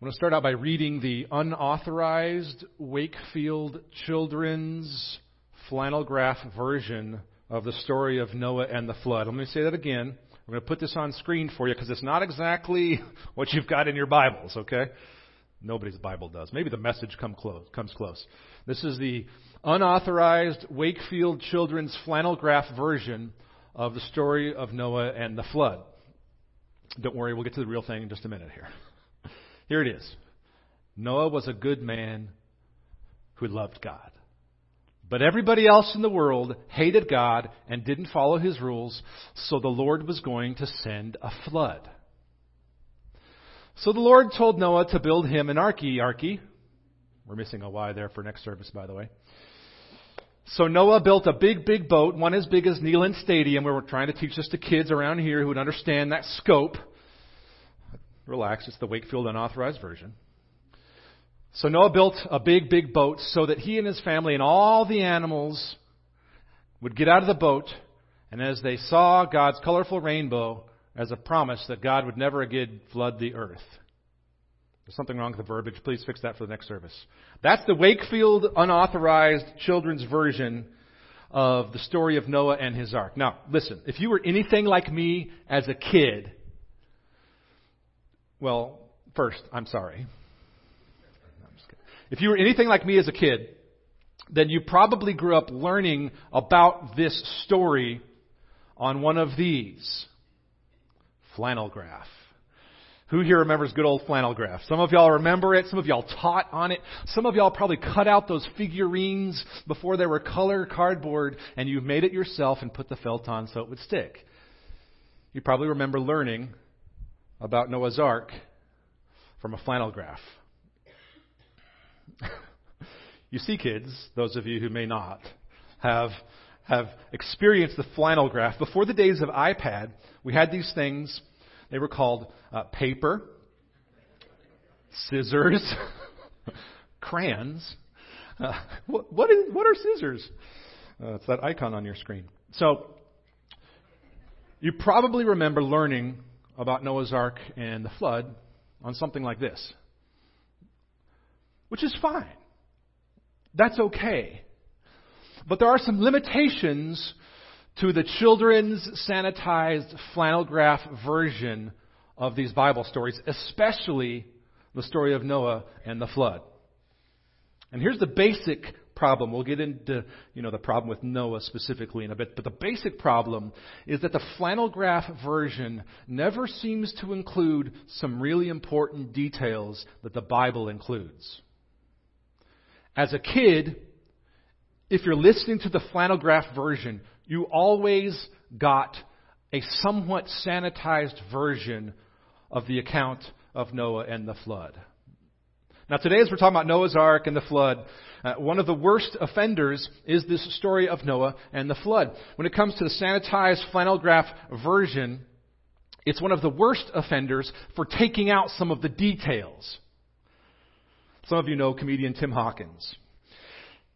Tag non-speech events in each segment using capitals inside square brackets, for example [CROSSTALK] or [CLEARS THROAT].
I'm going to start out by reading the unauthorized Wakefield Children's flannel graph version of the story of Noah and the flood. Let me say that again. I'm going to put this on screen for you because it's not exactly [LAUGHS] what you've got in your Bibles, okay? Nobody's Bible does. Maybe the message come close, comes close. This is the unauthorized Wakefield Children's flannel graph version of the story of Noah and the flood. Don't worry, we'll get to the real thing in just a minute here. Here it is Noah was a good man who loved God. But everybody else in the world hated God and didn't follow his rules, so the Lord was going to send a flood. So the Lord told Noah to build him an arky arky. We're missing a Y there for next service, by the way. So Noah built a big, big boat, one as big as Neyland Stadium, where we're trying to teach this to kids around here who would understand that scope. Relax, it's the Wakefield unauthorized version. So Noah built a big, big boat so that he and his family and all the animals would get out of the boat, and as they saw God's colorful rainbow as a promise that God would never again flood the earth. There's something wrong with the verbiage. Please fix that for the next service. That's the Wakefield unauthorized children's version of the story of Noah and his ark. Now, listen, if you were anything like me as a kid, well, first, I'm sorry. if you were anything like me as a kid, then you probably grew up learning about this story on one of these flannel graph. Who here remembers good old flannel graph? Some of y'all remember it. Some of y'all taught on it. Some of y'all probably cut out those figurines before they were color cardboard and you made it yourself and put the felt on so it would stick. You probably remember learning about Noah's Ark from a flannel graph. [LAUGHS] you see, kids, those of you who may not, have, have experienced the flannel graph. Before the days of iPad, we had these things. They were called uh, paper, scissors, [LAUGHS] crayons. Uh, what, what, is, what are scissors? Uh, it's that icon on your screen. So, you probably remember learning about Noah's Ark and the flood on something like this, which is fine. That's okay. But there are some limitations to the children's sanitized flannel graph version of these Bible stories, especially the story of Noah and the flood. And here's the basic problem. We'll get into, you know, the problem with Noah specifically in a bit, but the basic problem is that the flannel graph version never seems to include some really important details that the Bible includes. As a kid, if you're listening to the flannel graph version, you always got a somewhat sanitized version of the account of Noah and the flood. Now, today, as we're talking about Noah's Ark and the flood, uh, one of the worst offenders is this story of Noah and the flood. When it comes to the sanitized flannel graph version, it's one of the worst offenders for taking out some of the details. Some of you know comedian Tim Hawkins.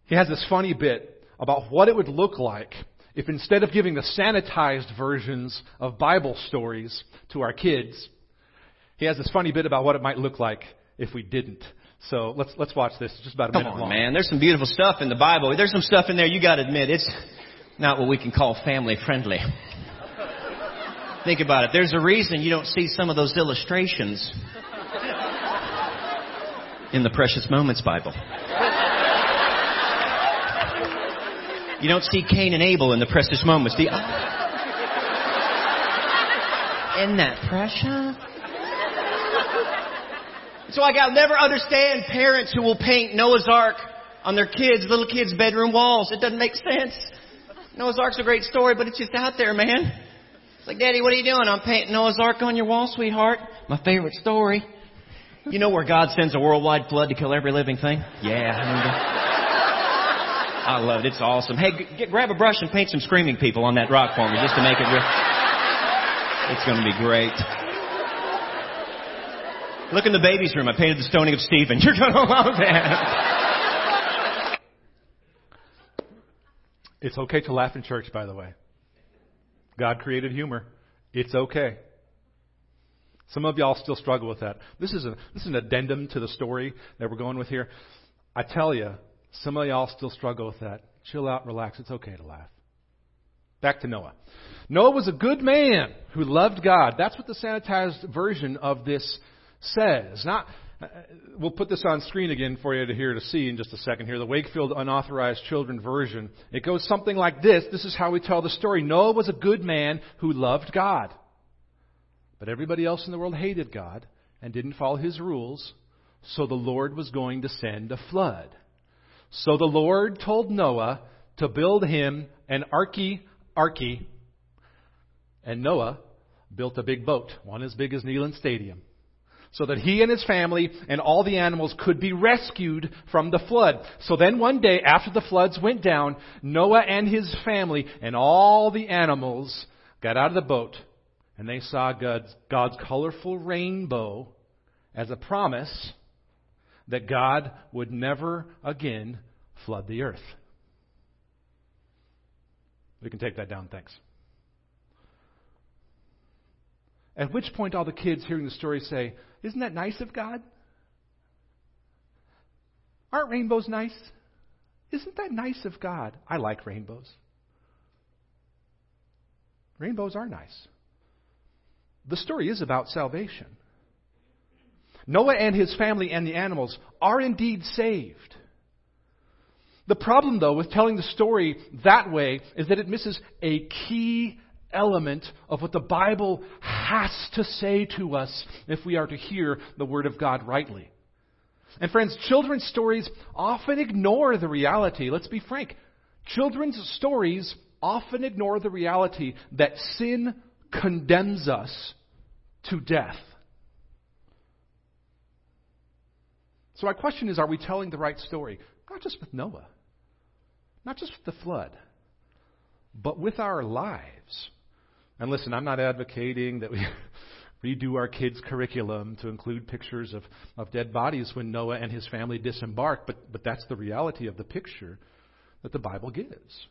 He has this funny bit about what it would look like if instead of giving the sanitized versions of Bible stories to our kids, he has this funny bit about what it might look like if we didn't. So let's let's watch this. It's just about a Come minute on, long. man. There's some beautiful stuff in the Bible. There's some stuff in there you got to admit it's not what we can call family friendly. [LAUGHS] Think about it. There's a reason you don't see some of those illustrations in the Precious Moments Bible. You don't see Cain and Abel in the Precious Moments. Do you? Isn't that precious? So like I'll never understand parents who will paint Noah's Ark on their kids, little kids' bedroom walls. It doesn't make sense. Noah's Ark's a great story, but it's just out there, man. It's like, Daddy, what are you doing? I'm painting Noah's Ark on your wall, sweetheart. My favorite story. You know where God sends a worldwide flood to kill every living thing? Yeah. I love it. It's awesome. Hey, get, grab a brush and paint some screaming people on that rock for me just to make it real. It's going to be great. Look in the baby's room. I painted the stoning of Stephen. [LAUGHS] You're going to love that. It's okay to laugh in church, by the way. God created humor. It's okay. Some of y'all still struggle with that. This is, a, this is an addendum to the story that we're going with here. I tell you, some of y'all still struggle with that. Chill out, relax. It's okay to laugh. Back to Noah. Noah was a good man who loved God. That's what the sanitized version of this says. Not, uh, we'll put this on screen again for you to hear to see in just a second here. The Wakefield Unauthorized Children version. It goes something like this. This is how we tell the story. Noah was a good man who loved God. But everybody else in the world hated God and didn't follow his rules, so the Lord was going to send a flood. So the Lord told Noah to build him an arky arky, and Noah built a big boat, one as big as Neyland Stadium so that he and his family and all the animals could be rescued from the flood. So then one day after the floods went down, Noah and his family and all the animals got out of the boat and they saw God's, God's colorful rainbow as a promise that God would never again flood the earth. We can take that down, thanks. At which point, all the kids hearing the story say, isn't that nice of God? Aren't rainbows nice? Isn't that nice of God? I like rainbows. Rainbows are nice. The story is about salvation. Noah and his family and the animals are indeed saved. The problem, though, with telling the story that way is that it misses a key element of what the Bible has to say to us if we are to hear the Word of God rightly. And friends, children's stories often ignore the reality. Let's be frank. Children's stories often ignore the reality that sin condemns us to death. So, my question is are we telling the right story? Not just with Noah, not just with the flood, but with our lives. And listen, I'm not advocating that we [LAUGHS] redo our kids' curriculum to include pictures of, of dead bodies when Noah and his family disembarked, but, but that's the reality of the picture that the Bible gives.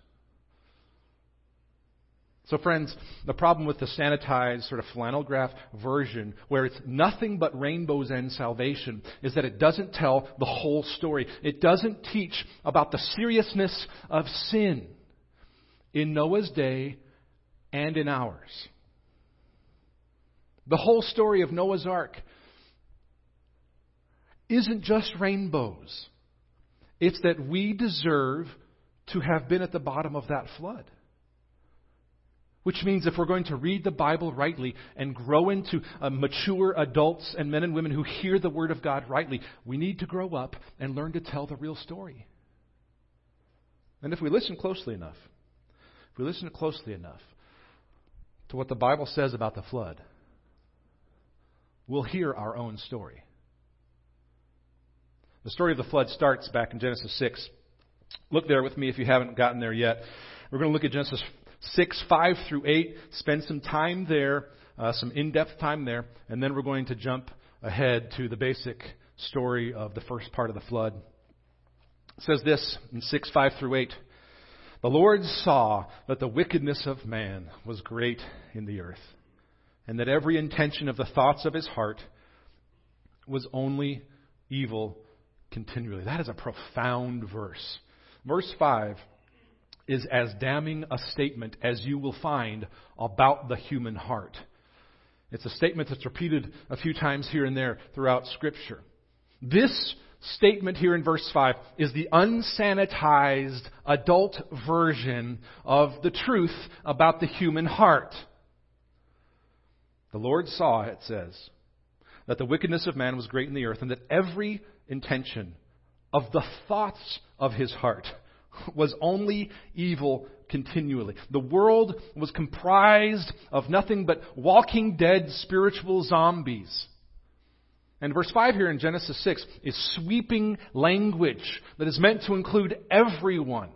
So, friends, the problem with the sanitized, sort of flannel graph version, where it's nothing but rainbows and salvation, is that it doesn't tell the whole story. It doesn't teach about the seriousness of sin. In Noah's day, and in ours. The whole story of Noah's Ark isn't just rainbows, it's that we deserve to have been at the bottom of that flood. Which means if we're going to read the Bible rightly and grow into uh, mature adults and men and women who hear the Word of God rightly, we need to grow up and learn to tell the real story. And if we listen closely enough, if we listen closely enough, to what the Bible says about the flood, we'll hear our own story. The story of the flood starts back in Genesis 6. Look there with me if you haven't gotten there yet. We're going to look at Genesis 6, 5 through 8, spend some time there, uh, some in depth time there, and then we're going to jump ahead to the basic story of the first part of the flood. It says this in 6, 5 through 8. The Lord saw that the wickedness of man was great in the earth, and that every intention of the thoughts of his heart was only evil continually. That is a profound verse. Verse 5 is as damning a statement as you will find about the human heart. It's a statement that's repeated a few times here and there throughout Scripture. This statement here in verse 5 is the unsanitized adult version of the truth about the human heart. The Lord saw, it says, that the wickedness of man was great in the earth, and that every intention of the thoughts of his heart [LAUGHS] was only evil continually. The world was comprised of nothing but walking dead spiritual zombies. And verse 5 here in Genesis 6 is sweeping language that is meant to include everyone.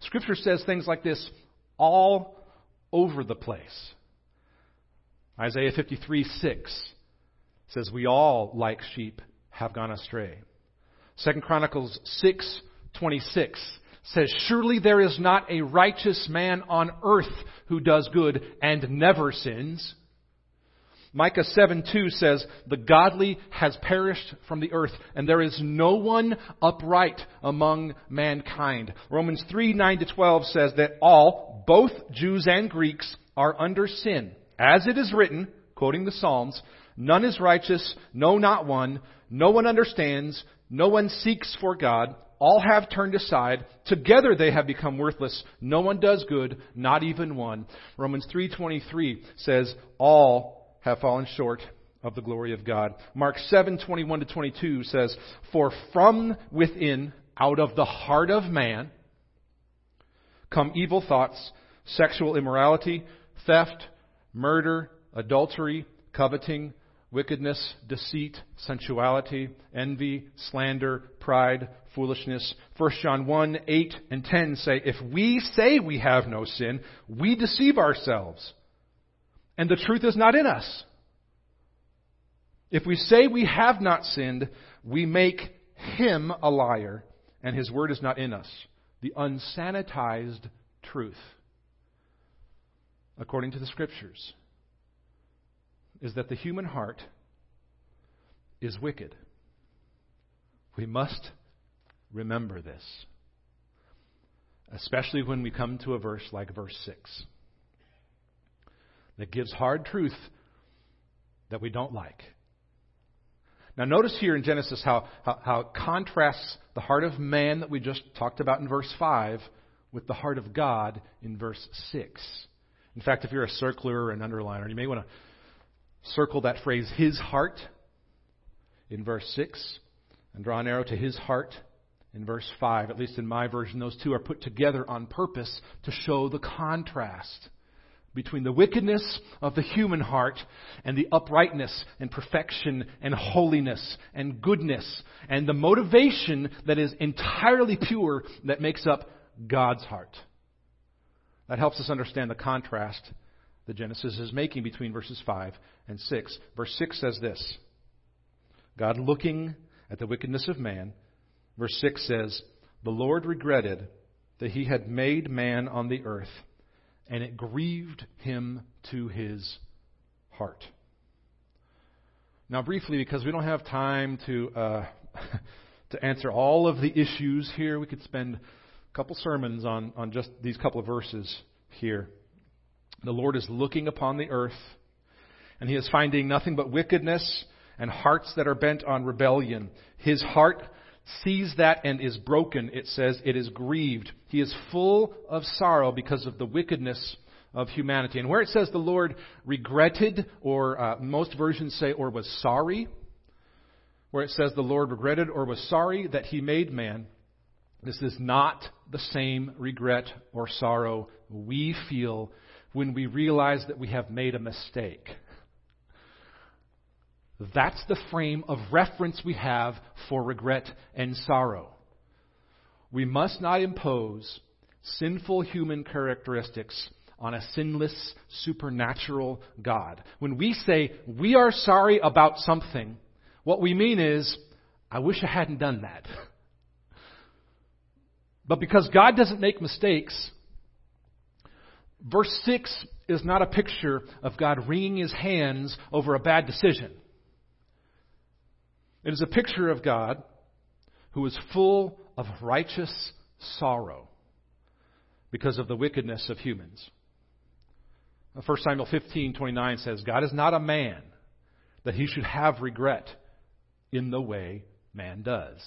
Scripture says things like this all over the place. Isaiah 53 6 says, We all, like sheep, have gone astray. 2 Chronicles 6 26 says, Surely there is not a righteous man on earth who does good and never sins. Micah 7 2 says, The godly has perished from the earth, and there is no one upright among mankind. Romans 3 9 to 12 says that all, both Jews and Greeks, are under sin. As it is written, quoting the Psalms, None is righteous, no, not one. No one understands, no one seeks for God. All have turned aside. Together they have become worthless. No one does good, not even one. Romans 3:23 says, "All have fallen short of the glory of God. Mark 7:21 to 22 says, "For from within, out of the heart of man, come evil thoughts, sexual immorality, theft, murder, adultery, coveting, wickedness, deceit, sensuality, envy, slander, pride, foolishness. 1 John 1, 8 and 10 say, If we say we have no sin, we deceive ourselves and the truth is not in us. If we say we have not sinned, we make him a liar, and his word is not in us. The unsanitized truth, according to the scriptures, is that the human heart is wicked. We must remember this, especially when we come to a verse like verse 6 that gives hard truth that we don't like. Now, notice here in Genesis how, how, how, it contrasts the heart of man that we just talked about in verse 5 with the heart of God in verse 6. In fact, if you're a circler or an underliner, you may want to circle that phrase, his heart, in verse 6, and draw an arrow to his heart in verse 5. At least in my version, those two are put together on purpose to show the contrast between the wickedness of the human heart and the uprightness and perfection and holiness and goodness and the motivation that is entirely pure that makes up God's heart. That helps us understand the contrast that Genesis is making between verses 5 and 6. Verse 6 says this God looking at the wickedness of man. Verse 6 says, The Lord regretted that he had made man on the earth and it grieved him to his heart. Now, briefly, because we don't have time to uh, [LAUGHS] to answer all of the issues here, we could spend a couple sermons on on just these couple of verses here. The Lord is looking upon the earth, and He is finding nothing but wickedness and hearts that are bent on rebellion. His heart sees that and is broken, it says, it is grieved. He is full of sorrow because of the wickedness of humanity. And where it says the Lord regretted, or uh, most versions say, or was sorry, where it says the Lord regretted or was sorry that he made man, this is not the same regret or sorrow we feel when we realize that we have made a mistake. That's the frame of reference we have for regret and sorrow. We must not impose sinful human characteristics on a sinless, supernatural God. When we say we are sorry about something, what we mean is, I wish I hadn't done that. But because God doesn't make mistakes, verse 6 is not a picture of God wringing his hands over a bad decision. It is a picture of God who is full of righteous sorrow because of the wickedness of humans. 1 Samuel 15:29 says, God is not a man that he should have regret in the way man does.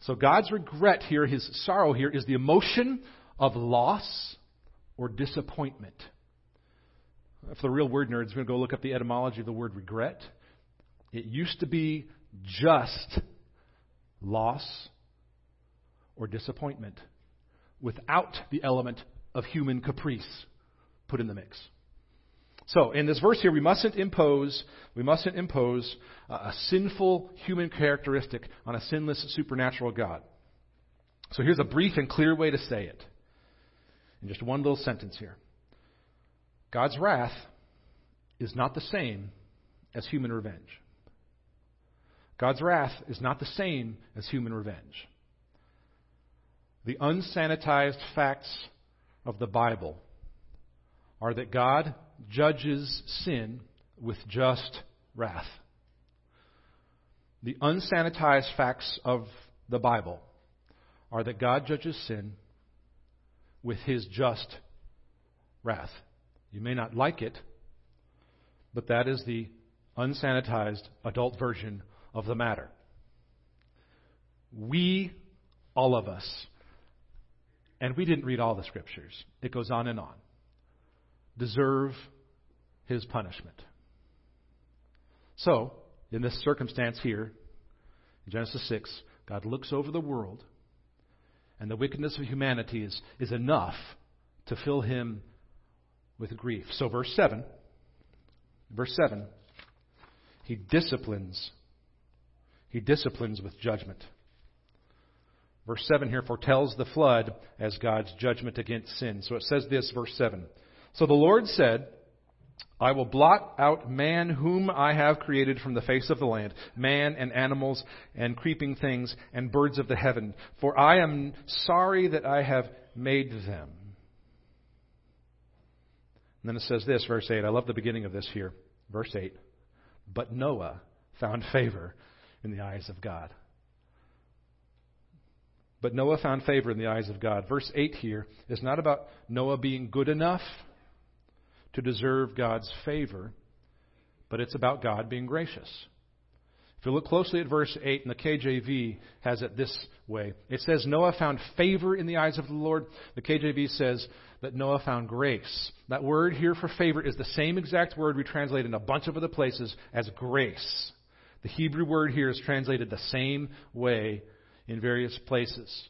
So God's regret here, his sorrow here, is the emotion of loss or disappointment. If the real word nerds we're going to go look up the etymology of the word regret, it used to be just loss or disappointment without the element of human caprice put in the mix. So, in this verse here, we mustn't impose, we mustn't impose a sinful human characteristic on a sinless supernatural God. So here's a brief and clear way to say it. In just one little sentence here. God's wrath is not the same as human revenge. God's wrath is not the same as human revenge. The unsanitized facts of the Bible are that God judges sin with just wrath. The unsanitized facts of the Bible are that God judges sin with his just wrath. You may not like it, but that is the unsanitized adult version of the matter. We, all of us, and we didn't read all the scriptures, it goes on and on, deserve his punishment. So, in this circumstance here, in Genesis 6, God looks over the world, and the wickedness of humanity is, is enough to fill him with grief. So, verse 7, verse 7, he disciplines. He disciplines with judgment. Verse 7 here foretells the flood as God's judgment against sin. So it says this, verse 7. So the Lord said, I will blot out man whom I have created from the face of the land, man and animals and creeping things and birds of the heaven, for I am sorry that I have made them. And then it says this, verse 8. I love the beginning of this here. Verse 8. But Noah found favor in the eyes of God. But Noah found favor in the eyes of God. Verse 8 here is not about Noah being good enough to deserve God's favor, but it's about God being gracious. If you look closely at verse 8, and the KJV has it this way it says, Noah found favor in the eyes of the Lord. The KJV says that Noah found grace. That word here for favor is the same exact word we translate in a bunch of other places as grace. The Hebrew word here is translated the same way in various places.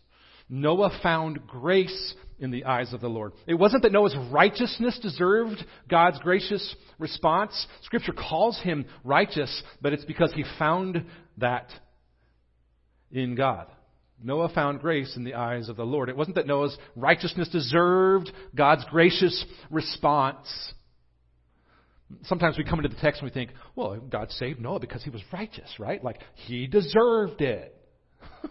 Noah found grace in the eyes of the Lord. It wasn't that Noah's righteousness deserved God's gracious response. Scripture calls him righteous, but it's because he found that in God. Noah found grace in the eyes of the Lord. It wasn't that Noah's righteousness deserved God's gracious response. Sometimes we come into the text and we think, well, God saved Noah because he was righteous, right? Like, he deserved it. [LAUGHS]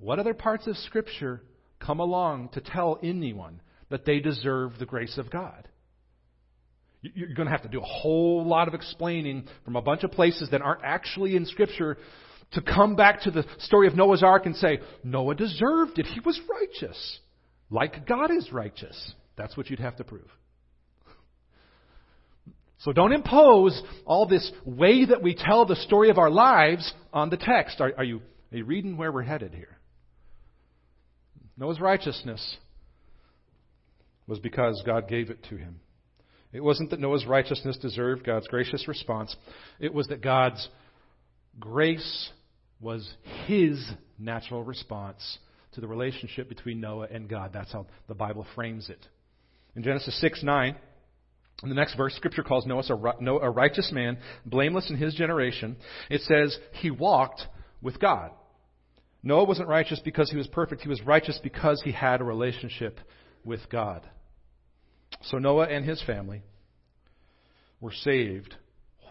What other parts of Scripture come along to tell anyone that they deserve the grace of God? You're going to have to do a whole lot of explaining from a bunch of places that aren't actually in Scripture to come back to the story of Noah's Ark and say, Noah deserved it. He was righteous. Like God is righteous. That's what you'd have to prove. So don't impose all this way that we tell the story of our lives on the text. Are, are, you, are you reading where we're headed here? Noah's righteousness was because God gave it to him. It wasn't that Noah's righteousness deserved God's gracious response. It was that God's grace was his natural response to the relationship between Noah and God. That's how the Bible frames it. In Genesis 6 9, in the next verse, Scripture calls Noah a righteous man, blameless in his generation. It says, he walked with God. Noah wasn't righteous because he was perfect. He was righteous because he had a relationship with God. So Noah and his family were saved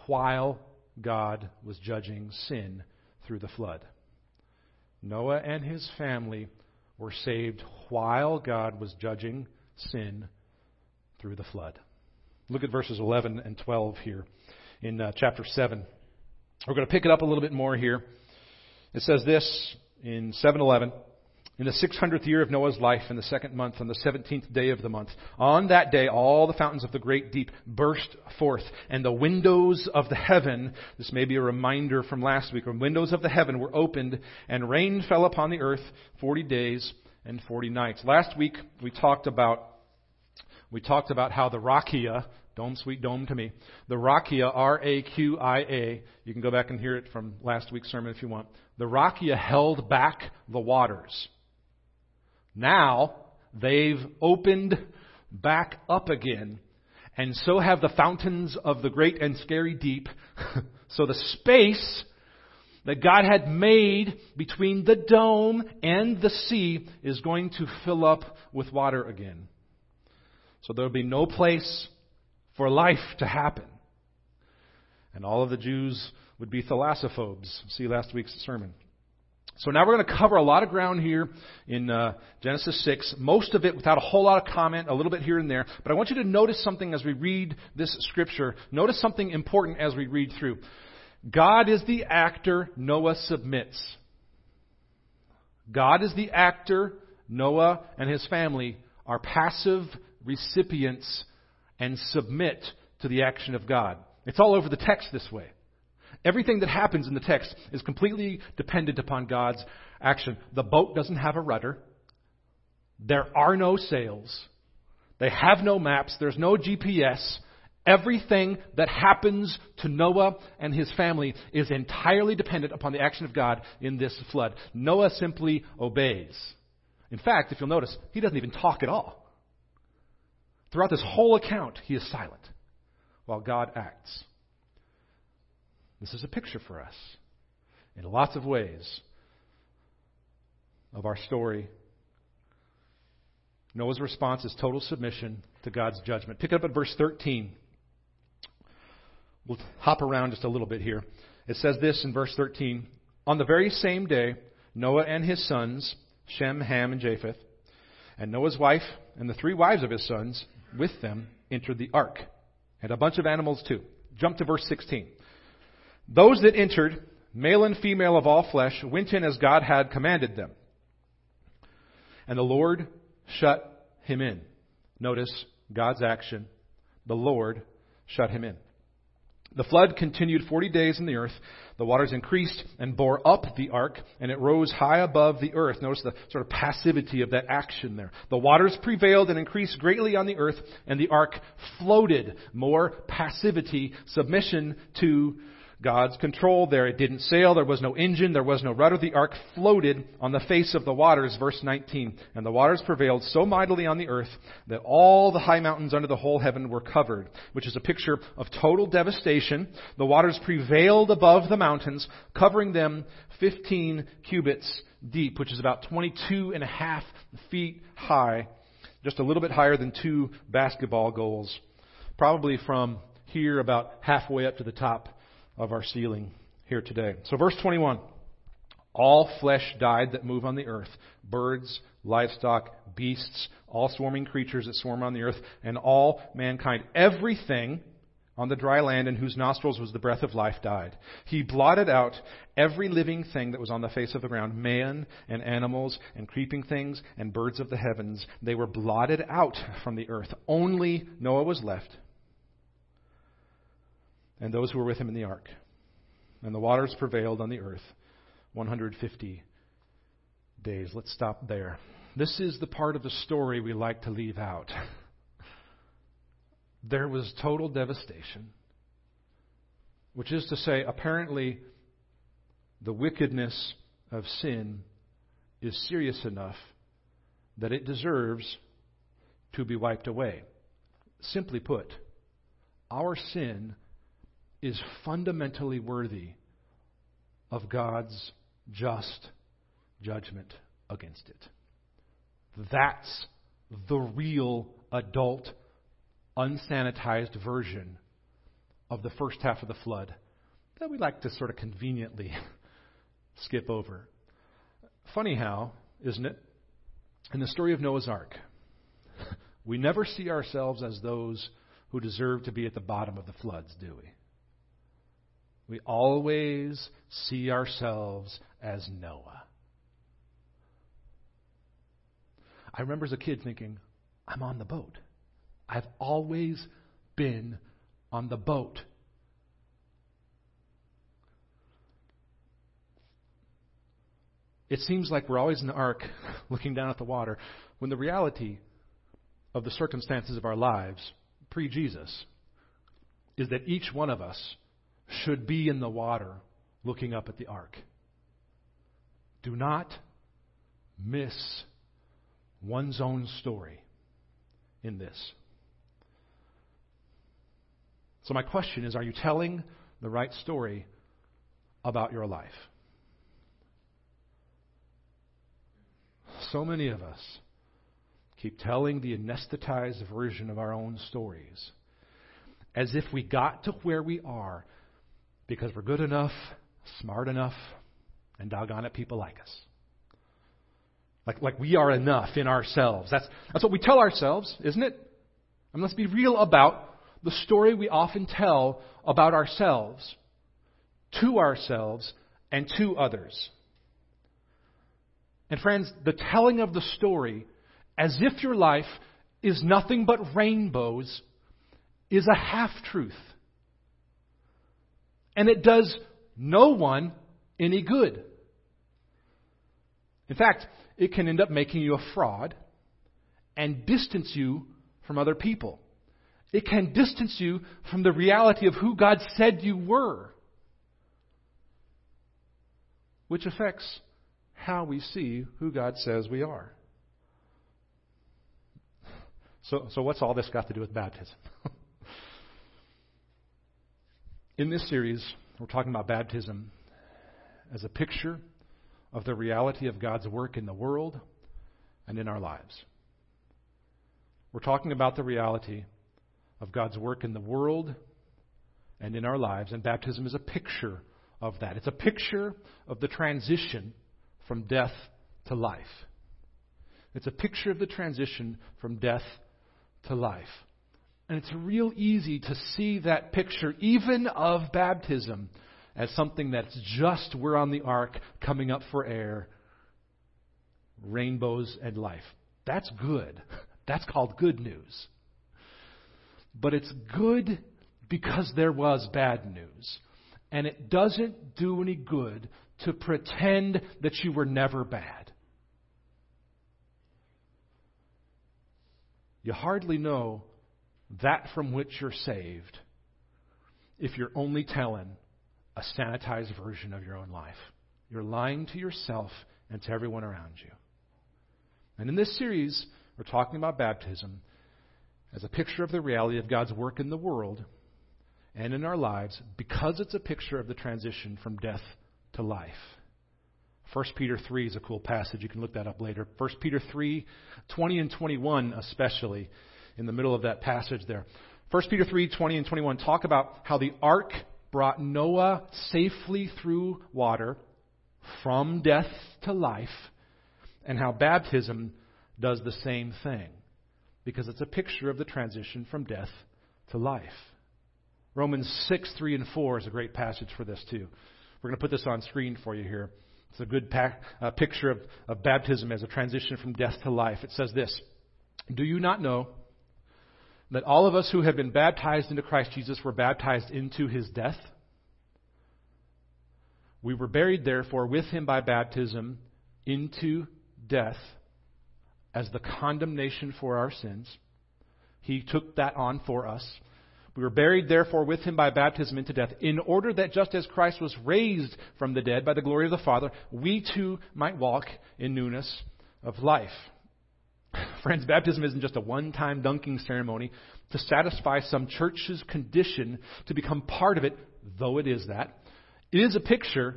while God was judging sin through the flood. Noah and his family were saved while God was judging sin through the flood. Look at verses 11 and 12 here in uh, chapter 7. We're going to pick it up a little bit more here. It says this in 711, in the 600th year of Noah's life, in the second month, on the 17th day of the month. On that day, all the fountains of the great deep burst forth, and the windows of the heaven, this may be a reminder from last week, the windows of the heaven were opened, and rain fell upon the earth 40 days and 40 nights. Last week, we talked about, we talked about how the Raqia, Dome, sweet dome to me. The Raqia, R-A-Q-I-A. You can go back and hear it from last week's sermon if you want. The Raqia held back the waters. Now, they've opened back up again. And so have the fountains of the great and scary deep. [LAUGHS] so the space that God had made between the dome and the sea is going to fill up with water again. So there will be no place for life to happen. And all of the Jews would be thalassophobes. See last week's sermon. So now we're going to cover a lot of ground here in uh, Genesis 6, most of it without a whole lot of comment, a little bit here and there. But I want you to notice something as we read this scripture. Notice something important as we read through. God is the actor, Noah submits. God is the actor, Noah and his family are passive recipients and submit to the action of God. It's all over the text this way. Everything that happens in the text is completely dependent upon God's action. The boat doesn't have a rudder. There are no sails. They have no maps. There's no GPS. Everything that happens to Noah and his family is entirely dependent upon the action of God in this flood. Noah simply obeys. In fact, if you'll notice, he doesn't even talk at all. Throughout this whole account, he is silent while God acts. This is a picture for us in lots of ways of our story. Noah's response is total submission to God's judgment. Pick up at verse 13. We'll hop around just a little bit here. It says this in verse 13 On the very same day, Noah and his sons, Shem, Ham, and Japheth, and Noah's wife and the three wives of his sons with them entered the ark, and a bunch of animals too. Jump to verse 16. Those that entered, male and female of all flesh, went in as God had commanded them. And the Lord shut him in. Notice God's action. The Lord shut him in. The flood continued 40 days in the earth. The waters increased and bore up the ark, and it rose high above the earth. Notice the sort of passivity of that action there. The waters prevailed and increased greatly on the earth, and the ark floated. More passivity, submission to God's control there. It didn't sail. There was no engine. There was no rudder. The ark floated on the face of the waters. Verse 19. And the waters prevailed so mightily on the earth that all the high mountains under the whole heaven were covered, which is a picture of total devastation. The waters prevailed above the mountains, covering them 15 cubits deep, which is about 22 and a half feet high, just a little bit higher than two basketball goals. Probably from here about halfway up to the top of our ceiling here today. So, verse 21 All flesh died that move on the earth birds, livestock, beasts, all swarming creatures that swarm on the earth, and all mankind. Everything on the dry land in whose nostrils was the breath of life died. He blotted out every living thing that was on the face of the ground man and animals and creeping things and birds of the heavens. They were blotted out from the earth. Only Noah was left and those who were with him in the ark. And the waters prevailed on the earth 150 days. Let's stop there. This is the part of the story we like to leave out. [LAUGHS] There was total devastation, which is to say, apparently, the wickedness of sin is serious enough that it deserves to be wiped away. Simply put, our sin is fundamentally worthy of God's just judgment against it. That's the real adult, unsanitized version of the first half of the flood that we like to sort of conveniently [LAUGHS] skip over. Funny how, isn't it? In the story of Noah's Ark, [LAUGHS] we never see ourselves as those who deserve to be at the bottom of the floods, do we? We always see ourselves as Noah. I remember as a kid thinking, I'm on the boat. I've always been on the boat. It seems like we're always in the ark [LAUGHS] looking down at the water when the reality of the circumstances of our lives pre Jesus is that each one of us should be in the water looking up at the ark. Do not miss one's own story in this. So, my question is are you telling the right story about your life? So many of us keep telling the anesthetized version of our own stories as if we got to where we are because we're good enough, smart enough, And doggone it, people like us. Like, like we are enough in ourselves. That's, that's what we tell ourselves, isn't it? And let's be real about the story we often tell about ourselves, to ourselves, and to others. And friends, the telling of the story as if your life is nothing but rainbows is a half truth. And it does no one any good. In fact, it can end up making you a fraud and distance you from other people. It can distance you from the reality of who God said you were, which affects how we see who God says we are. So, so what's all this got to do with baptism? [LAUGHS] In this series, we're talking about baptism as a picture of the reality of God's work in the world and in our lives. We're talking about the reality of God's work in the world and in our lives, and baptism is a picture of that. It's a picture of the transition from death to life. It's a picture of the transition from death to life. And it's real easy to see that picture, even of baptism, as something that's just we're on the ark coming up for air, rainbows and life. That's good. [LAUGHS] That's called good news. But it's good because there was bad news. And it doesn't do any good to pretend that you were never bad. You hardly know that from which you're saved if you're only telling a sanitized version of your own life. You're lying to yourself and to everyone around you. And in this series, we're talking about baptism as a picture of the reality of God's work in the world and in our lives because it's a picture of the transition from death to life. 1 Peter 3 is a cool passage. You can look that up later. 1 Peter 3, 20 and 21, especially, in the middle of that passage there. 1 Peter 3, 20 and 21 talk about how the ark brought Noah safely through water from death to life, and how baptism does the same thing because it's a picture of the transition from death to life. Romans 6, 3, and 4 is a great passage for this, too. We're going to put this on screen for you here. It's a good picture of, of baptism as a transition from death to life. It says this Do you not know that all of us who have been baptized into Christ Jesus were baptized into his death? We were buried, therefore, with him by baptism into death as the condemnation for our sins. He took that on for us. We were buried, therefore, with him by baptism into death, in order that just as Christ was raised from the dead by the glory of the Father, we too might walk in newness of life. [SIGHS] Friends, baptism isn't just a one time dunking ceremony to satisfy some church's condition to become part of it, though it is that. It is a picture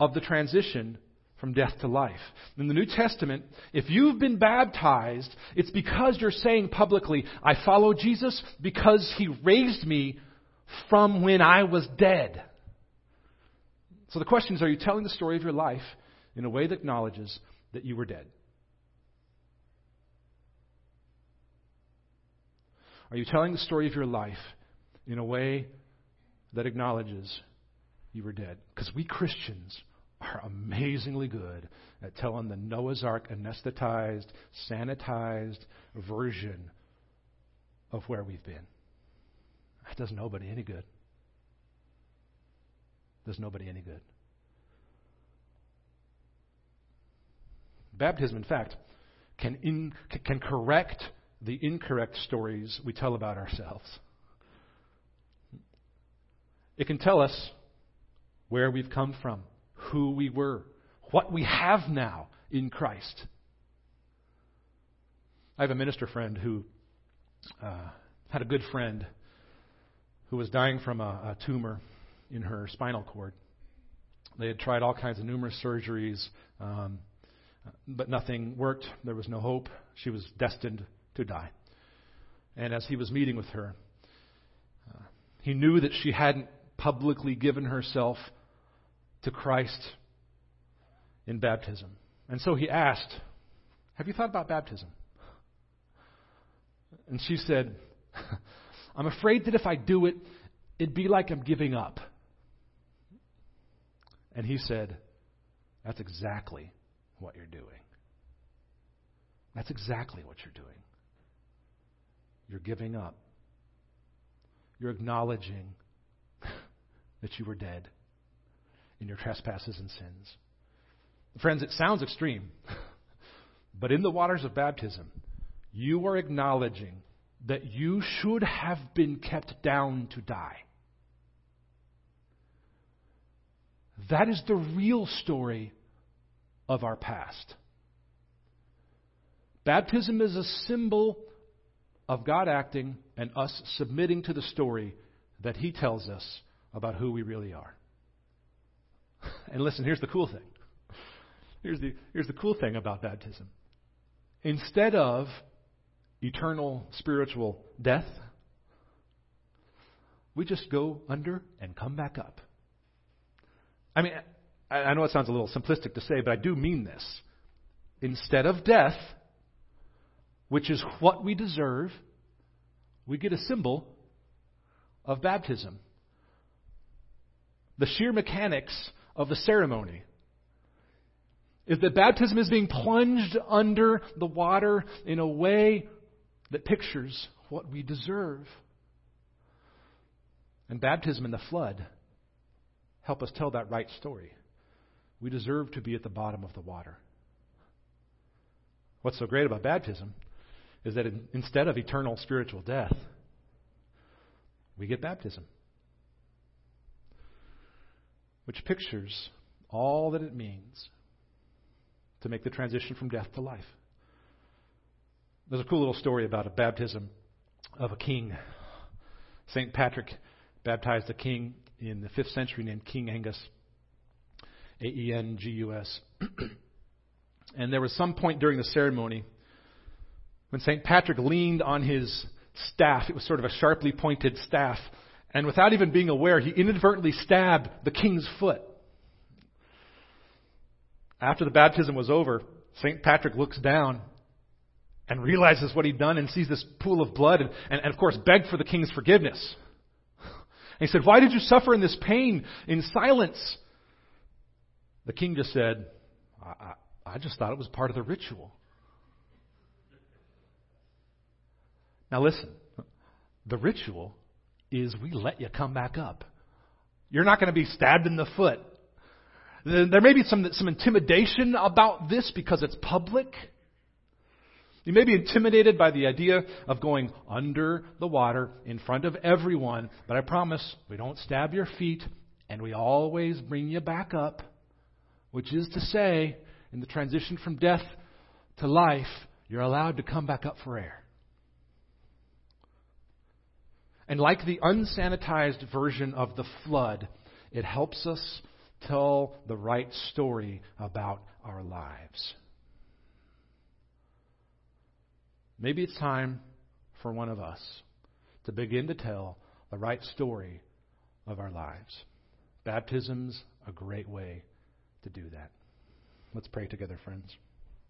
of the transition from death to life. In the New Testament, if you've been baptized, it's because you're saying publicly, I follow Jesus because he raised me from when I was dead. So the question is are you telling the story of your life in a way that acknowledges that you were dead? Are you telling the story of your life in a way that acknowledges you were dead? Because we Christians are amazingly good at telling the Noah's Ark anesthetized, sanitized version of where we've been. That does nobody any good. Does nobody any good. Baptism, in fact, can, in, can correct the incorrect stories we tell about ourselves. It can tell us where we've come from who we were, what we have now in Christ. I have a minister friend who uh, had a good friend who was dying from a, a tumor in her spinal cord. They had tried all kinds of numerous surgeries, um, but nothing worked. There was no hope. She was destined to die. And as he was meeting with her, uh, he knew that she hadn't publicly given herself to Christ in baptism. And so he asked, Have you thought about baptism? And she said, [LAUGHS] I'm afraid that if I do it, it'd be like I'm giving up. And he said, That's exactly what you're doing. That's exactly what you're doing. You're giving up. You're acknowledging [LAUGHS] that you were dead in your trespasses and sins. Friends, it sounds extreme, [LAUGHS] but in the waters of baptism, you are acknowledging that you should have been kept down to die. That is the real story of our past. Baptism is a symbol of God acting and us submitting to the story that He tells us about who we really are. [LAUGHS] And listen, here's the cool thing. Here's the, here's the cool thing about baptism. Instead of eternal spiritual death, we just go under and come back up. I mean, I, I know it sounds a little simplistic to say, but I do mean this. Instead of death, which is what we deserve, we get a symbol of baptism. The sheer mechanics of the ceremony is that baptism is being plunged under the water in a way that pictures what we deserve. And baptism and the flood help us tell that right story. We deserve to be at the bottom of the water. What's so great about baptism is that in, instead of eternal spiritual death, we get baptism, which pictures all that it means to make the transition from death to life. There's a cool little story about a baptism of a king. St. Patrick baptized a king in the 5th century named King Angus, A E N G U S. [CLEARS THROAT] and there was some point during the ceremony when St. Patrick leaned on his staff, it was sort of a sharply pointed staff, and without even being aware, he inadvertently stabbed the king's foot. After the baptism was over, St. Patrick looks down and realizes what he'd done and sees this pool of blood and, and, and, of course begged for the king's forgiveness. And he said, Why did you suffer in this pain in silence? The king just said, I, I, I just thought it was part of the ritual. Now listen, the ritual is we let you come back up. You're not going to be stabbed in the foot. There may be some, some intimidation about this because it's public. You may be intimidated by the idea of going under the water in front of everyone, but I promise we don't stab your feet and we always bring you back up, which is to say, in the transition from death to life, you're allowed to come back up for air. And like the unsanitized version of the flood, it helps us tell the right story about our lives. Maybe it's time for one of us to begin to tell the right story of our lives. Baptism's a great way to do that. Let's pray together, friends.